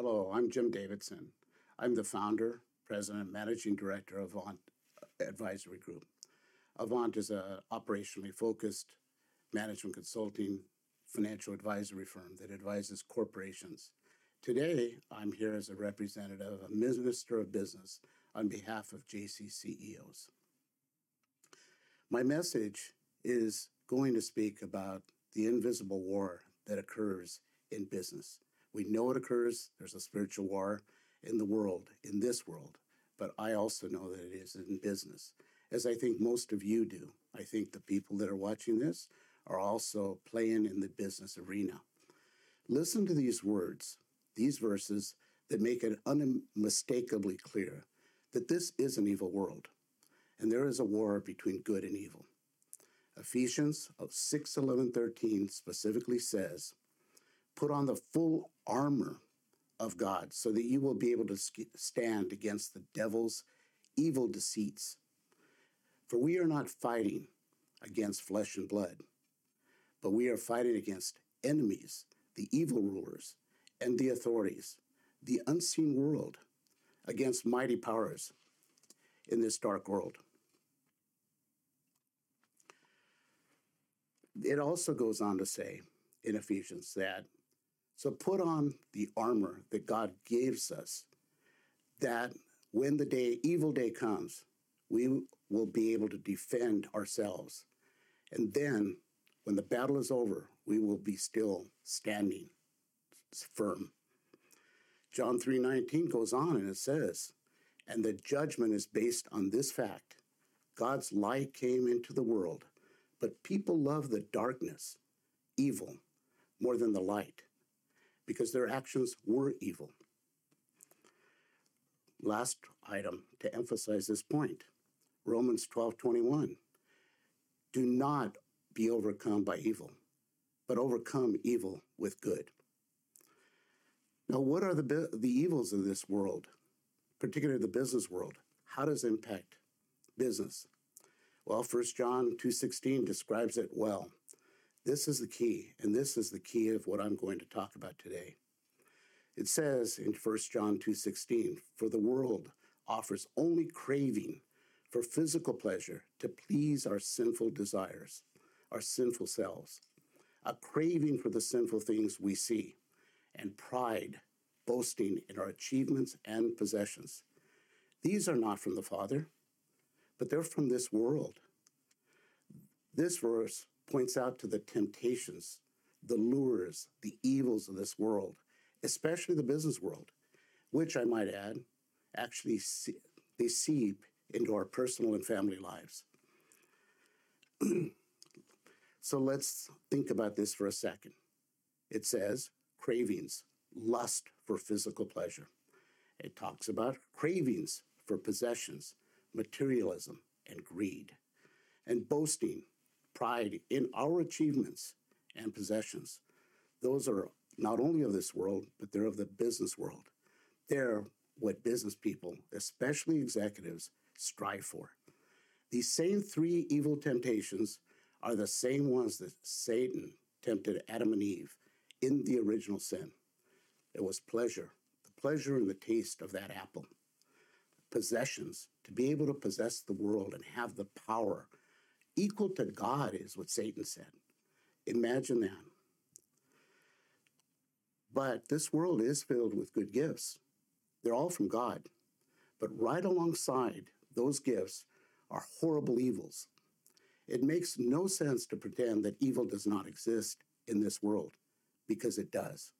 Hello, I'm Jim Davidson. I'm the founder, president, and managing director of Avant Advisory Group. Avant is a operationally focused management consulting financial advisory firm that advises corporations. Today, I'm here as a representative, of a minister of business on behalf of JC CEOs. My message is going to speak about the invisible war that occurs in business. We know it occurs, there's a spiritual war in the world, in this world, but I also know that it is in business, as I think most of you do. I think the people that are watching this are also playing in the business arena. Listen to these words, these verses that make it unmistakably clear that this is an evil world and there is a war between good and evil. Ephesians 6 11 13 specifically says, Put on the full armor of God so that you will be able to stand against the devil's evil deceits. For we are not fighting against flesh and blood, but we are fighting against enemies, the evil rulers, and the authorities, the unseen world, against mighty powers in this dark world. It also goes on to say in Ephesians that so put on the armor that God gives us, that when the day, evil day comes, we will be able to defend ourselves. And then when the battle is over, we will be still standing firm. John 3:19 goes on and it says, and the judgment is based on this fact. God's light came into the world, but people love the darkness, evil, more than the light because their actions were evil. Last item to emphasize this point Romans 12 21. Do not be overcome by evil, but overcome evil with good. Now, what are the, the evils of this world, particularly the business world? How does it impact business? Well, 1 John 2.16 describes it well. This is the key, and this is the key of what I'm going to talk about today. It says in 1 John 2:16, "For the world offers only craving for physical pleasure to please our sinful desires, our sinful selves, a craving for the sinful things we see, and pride, boasting in our achievements and possessions. These are not from the Father, but they're from this world." This verse points out to the temptations, the lures, the evils of this world, especially the business world, which I might add, actually see, they seep into our personal and family lives. so let's think about this for a second. It says cravings, lust for physical pleasure. It talks about cravings for possessions, materialism, and greed, and boasting pride in our achievements and possessions. Those are not only of this world, but they're of the business world. They're what business people, especially executives, strive for. These same three evil temptations are the same ones that Satan tempted Adam and Eve in the original sin. It was pleasure, the pleasure and the taste of that apple. Possessions, to be able to possess the world and have the power equal to God, is what Satan said. Imagine that. But this world is filled with good gifts. They're all from God. But right alongside those gifts are horrible evils. It makes no sense to pretend that evil does not exist in this world, because it does.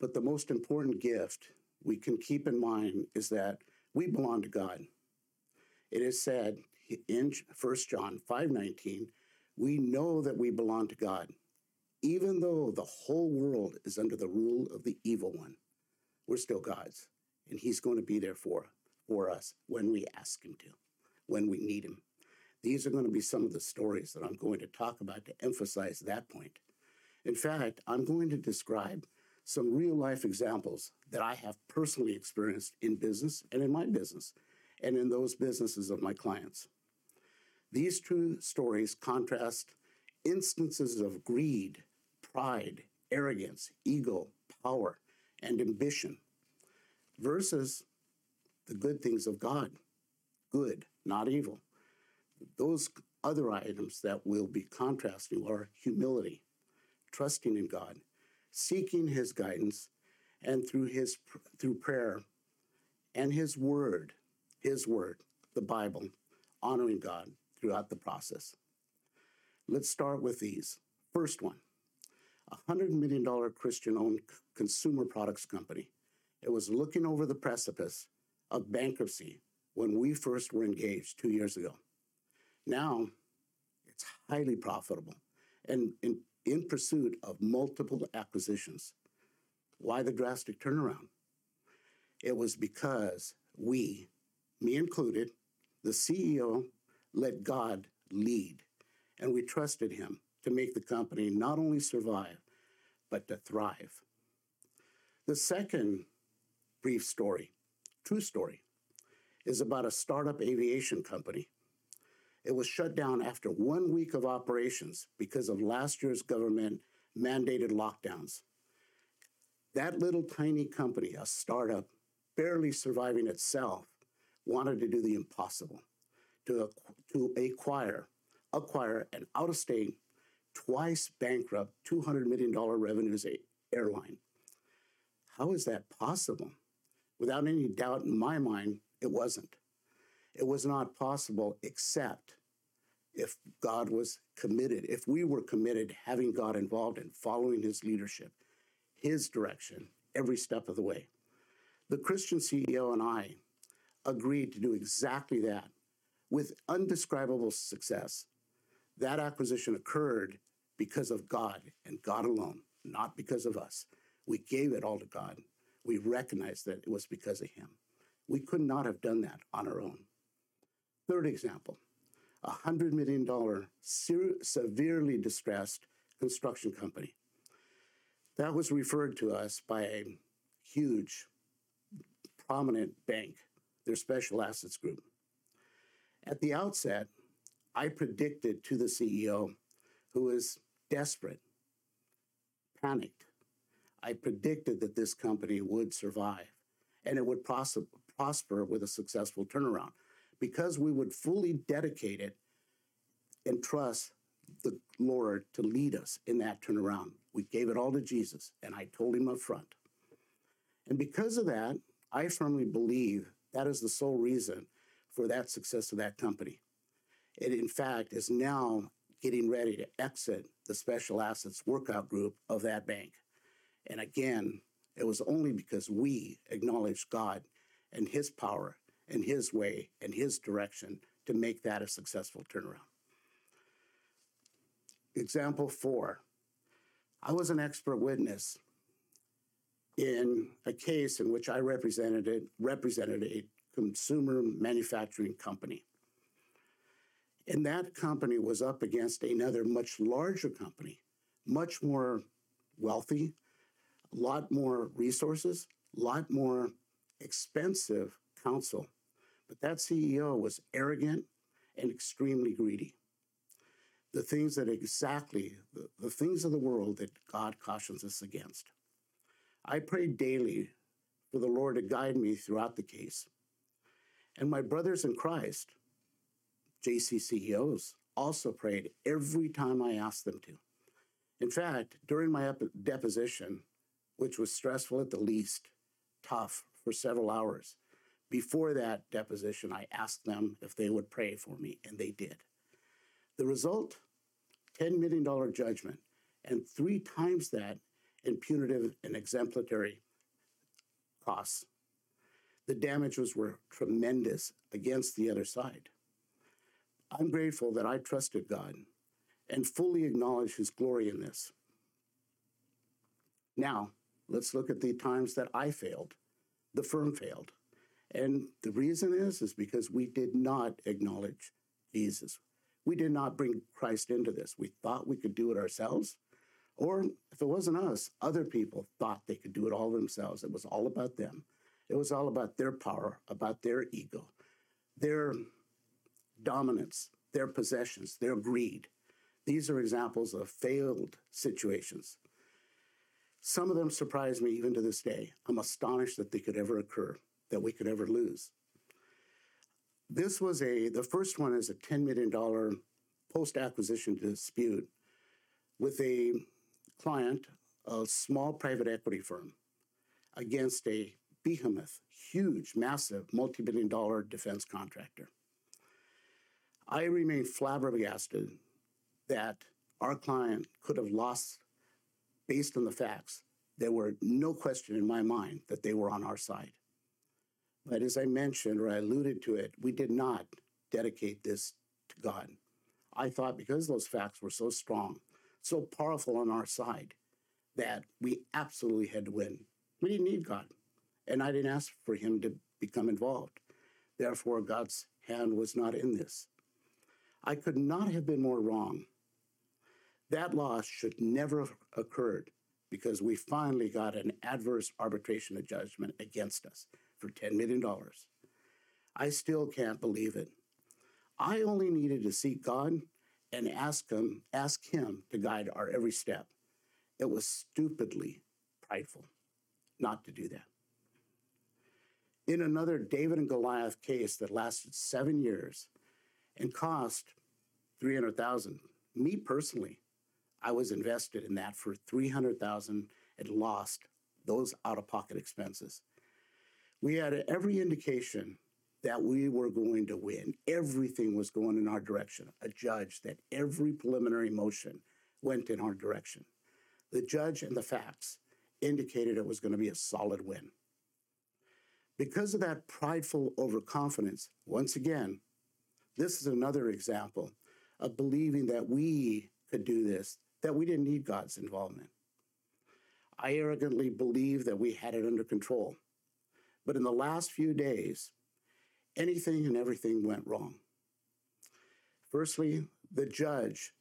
But the most important gift we can keep in mind is that we belong to God. It is said in 1 John 5:19, we know that we belong to God, even though the whole world is under the rule of the evil one. We're still God's, and He's going to be there for, for us when we ask Him to, when we need Him. These are going to be some of the stories that I'm going to talk about to emphasize that point. In fact, I'm going to describe some real life examples that I have personally experienced in business and in my business and in those businesses of my clients. These two stories contrast instances of greed, pride, arrogance, ego, power, and ambition versus the good things of God. Good, not evil. Those other items that we'll be contrasting are humility, trusting in God, seeking his guidance, and through his through prayer and his word, his word, the Bible, honoring God throughout the process. Let's start with these. First one, a $100 million Christian owned consumer products company. It was looking over the precipice of bankruptcy when we first were engaged two years ago. Now, it's highly profitable and in, in pursuit of multiple acquisitions. Why the drastic turnaround? It was because we, me included, the CEO, let God lead, and we trusted him to make the company not only survive, but to thrive. The second brief story, true story, is about a startup aviation company. It was shut down after one week of operations because of last year's government mandated lockdowns. That little tiny company, a startup, barely surviving itself, wanted to do the impossible to, to acquire, acquire an out of state, twice bankrupt, $200 million revenues airline. How is that possible? Without any doubt in my mind, it wasn't. It was not possible except if God was committed, if we were committed, having God involved and following his leadership, his direction every step of the way. The Christian CEO and I agreed to do exactly that with undescribable success. That acquisition occurred because of God and God alone, not because of us. We gave it all to God. We recognized that it was because of Him. We could not have done that on our own. Third example a $100 million severely distressed construction company. That was referred to us by a huge, prominent bank, their special assets group. At the outset, I predicted to the CEO, who was desperate, panicked, I predicted that this company would survive and it would pros- prosper with a successful turnaround because we would fully dedicate it and trust the Lord to lead us in that turnaround. We gave it all to Jesus, and I told him up front. And because of that, I firmly believe that is the sole reason for that success of that company. It, in fact, is now getting ready to exit the special assets workout group of that bank. And again, it was only because we acknowledged God and His power and His way and His direction to make that a successful turnaround. Example four I was an expert witness in a case in which I represented, represented a consumer manufacturing company. And that company was up against another much larger company, much more wealthy, a lot more resources, a lot more expensive counsel. But that CEO was arrogant and extremely greedy. The things that exactly, the, the things of the world that God cautions us against. I prayed daily for the Lord to guide me throughout the case. And my brothers in Christ, JC CEOs, also prayed every time I asked them to. In fact, during my deposition, which was stressful at the least, tough for several hours. Before that deposition, I asked them if they would pray for me, and they did. The result $10 million judgment, and three times that in punitive and exemplary costs. The damages were tremendous against the other side. I'm grateful that I trusted God and fully acknowledge His glory in this. Now, Let's look at the times that I failed, the firm failed. And the reason is, is because we did not acknowledge Jesus. We did not bring Christ into this. We thought we could do it ourselves. Or if it wasn't us, other people thought they could do it all themselves. It was all about them. It was all about their power, about their ego, their dominance, their possessions, their greed. These are examples of failed situations. Some of them surprise me even to this day. I'm astonished that they could ever occur, that we could ever lose. This was a, the first one is a $10 million post acquisition dispute with a client, a small private equity firm, against a behemoth, huge, massive, multi billion dollar defense contractor. I remain flabbergasted that our client could have lost based on the facts. There were no question in my mind that they were on our side. But as I mentioned or I alluded to it, we did not dedicate this to God. I thought because those facts were so strong, so powerful on our side, that we absolutely had to win. We didn't need God. And I didn't ask for him to become involved. Therefore, God's hand was not in this. I could not have been more wrong. That loss should never have occurred because we finally got an adverse arbitration judgment against us for $10 million. I still can't believe it. I only needed to seek God and ask him, ask him to guide our every step. It was stupidly prideful not to do that. In another David and Goliath case that lasted seven years and cost 300,000, me personally, I was invested in that for 300,000 and lost those out of pocket expenses. We had every indication that we were going to win. Everything was going in our direction. A judge that every preliminary motion went in our direction. The judge and the facts indicated it was going to be a solid win. Because of that prideful overconfidence, once again, this is another example of believing that we could do this, that we didn't need God's involvement. I arrogantly believed that we had it under control. But in the last few days, anything and everything went wrong. Firstly, the judge,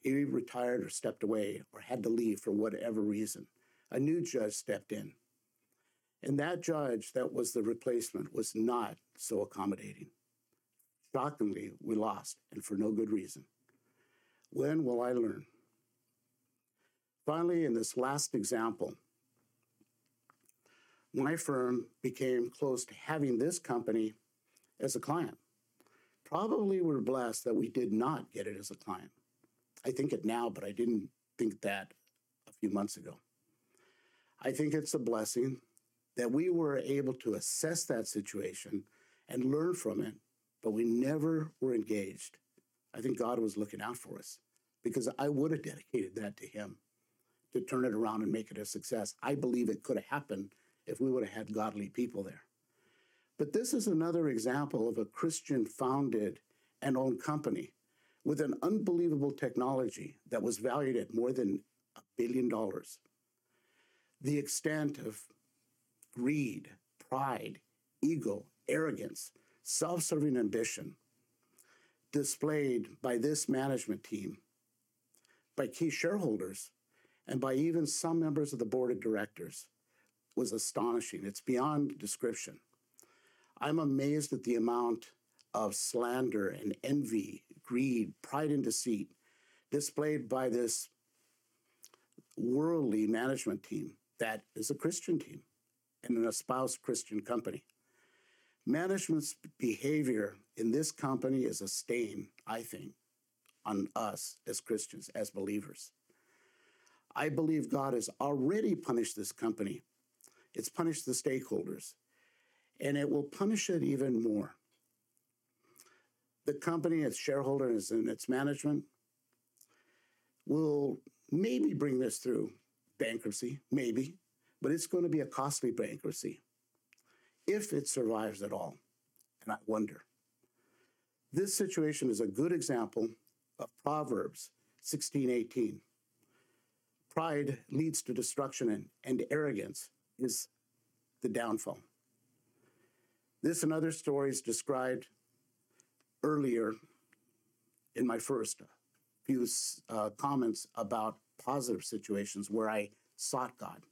he retired or stepped away or had to leave for whatever reason. A new judge stepped in. And that judge that was the replacement was not so accommodating. Shockingly, we lost, and for no good reason. When will I learn? Finally, in this last example, my firm became close to having this company as a client. Probably we're blessed that we did not get it as a client. I think it now, but I didn't think that a few months ago. I think it's a blessing that we were able to assess that situation and learn from it, but we never were engaged. I think God was looking out for us because I would have dedicated that to Him to turn it around and make it a success. I believe it could have happened if we would have had godly people there. But this is another example of a Christian founded and owned company with an unbelievable technology that was valued at more than a billion dollars. The extent of greed, pride, ego, arrogance, self serving ambition displayed by this management team, by key shareholders, and by even some members of the board of directors was astonishing. It's beyond description. I'm amazed at the amount of slander and envy, greed, pride, and deceit displayed by this worldly management team that is a Christian team and an espoused Christian company. Management's behavior in this company is a stain, I think, on us as Christians, as believers. I believe God has already punished this company. It's punished the stakeholders, and it will punish it even more. The company, its shareholders, and its management will maybe bring this through bankruptcy, maybe, but it's going to be a costly bankruptcy if it survives at all. And I wonder. This situation is a good example of Proverbs 16:18. Pride leads to destruction and, and arrogance is the downfall. This and other stories described earlier in my first few uh, comments about positive situations where I sought God.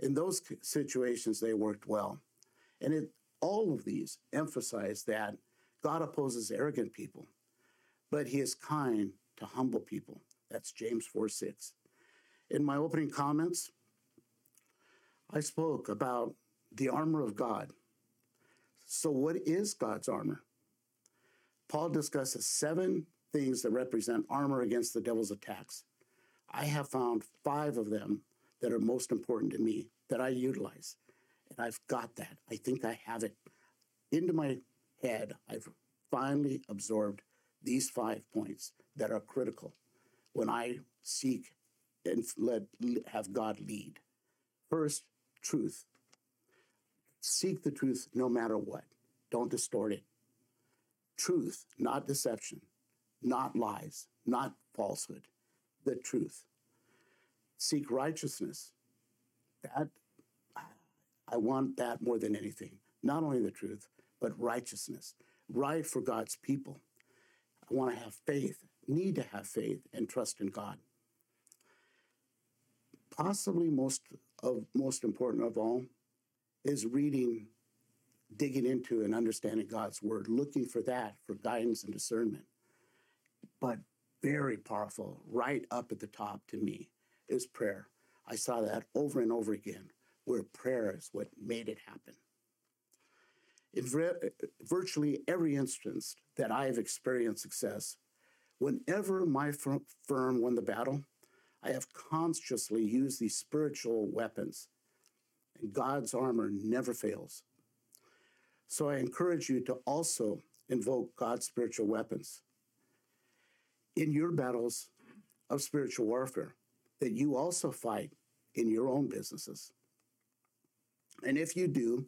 In those situations, they worked well. And it, all of these emphasize that God opposes arrogant people, but he is kind to humble people. That's James 4 6. In my opening comments, I spoke about the armor of God. So, what is God's armor? Paul discusses seven things that represent armor against the devil's attacks. I have found five of them that are most important to me that I utilize. And I've got that. I think I have it into my head. I've finally absorbed these five points that are critical when I seek and let have God lead. First, truth. Seek the truth no matter what. Don't distort it. Truth, not deception, not lies, not falsehood. The truth. Seek righteousness. That I want that more than anything. Not only the truth, but righteousness. Right for God's people. I want to have faith, need to have faith and trust in God. Possibly most of most important of all is reading, digging into and understanding God's word, looking for that for guidance and discernment. But very powerful, right up at the top to me, is prayer. I saw that over and over again, where prayer is what made it happen. In virtually every instance that I have experienced success, whenever my firm won the battle, I have consciously used these spiritual weapons, God's armor never fails. So I encourage you to also invoke God's spiritual weapons in your battles of spiritual warfare that you also fight in your own businesses. And if you do,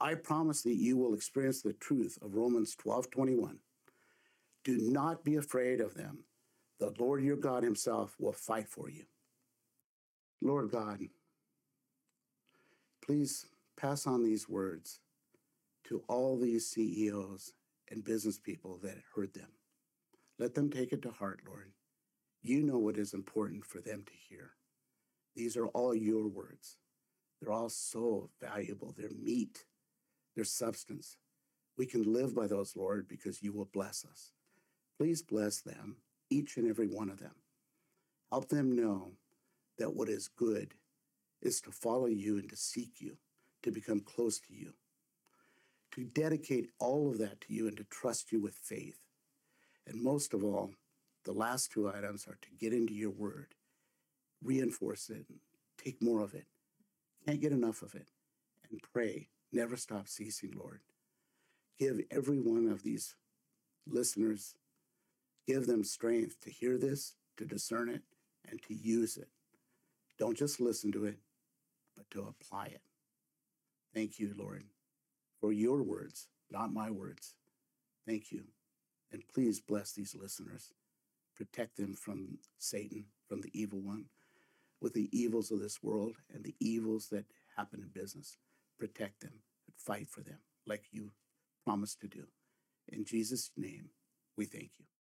I promise that you will experience the truth of Romans 12 21. Do not be afraid of them. The Lord your God himself will fight for you. Lord God, please pass on these words to all these CEOs and business people that heard them. Let them take it to heart, Lord. You know what is important for them to hear. These are all your words. They're all so valuable. They're meat, they're substance. We can live by those, Lord, because you will bless us. Please bless them, each and every one of them. Help them know that what is good is to follow you and to seek you, to become close to you, to dedicate all of that to you and to trust you with faith. And most of all, the last two items are to get into your word, reinforce it, take more of it. Can't get enough of it. And pray. Never stop ceasing, Lord. Give every one of these listeners, give them strength to hear this, to discern it, and to use it. Don't just listen to it, to apply it. Thank you, Lord, for your words, not my words. Thank you. And please bless these listeners. Protect them from Satan, from the evil one, with the evils of this world and the evils that happen in business. Protect them and fight for them like you promised to do. In Jesus' name, we thank you.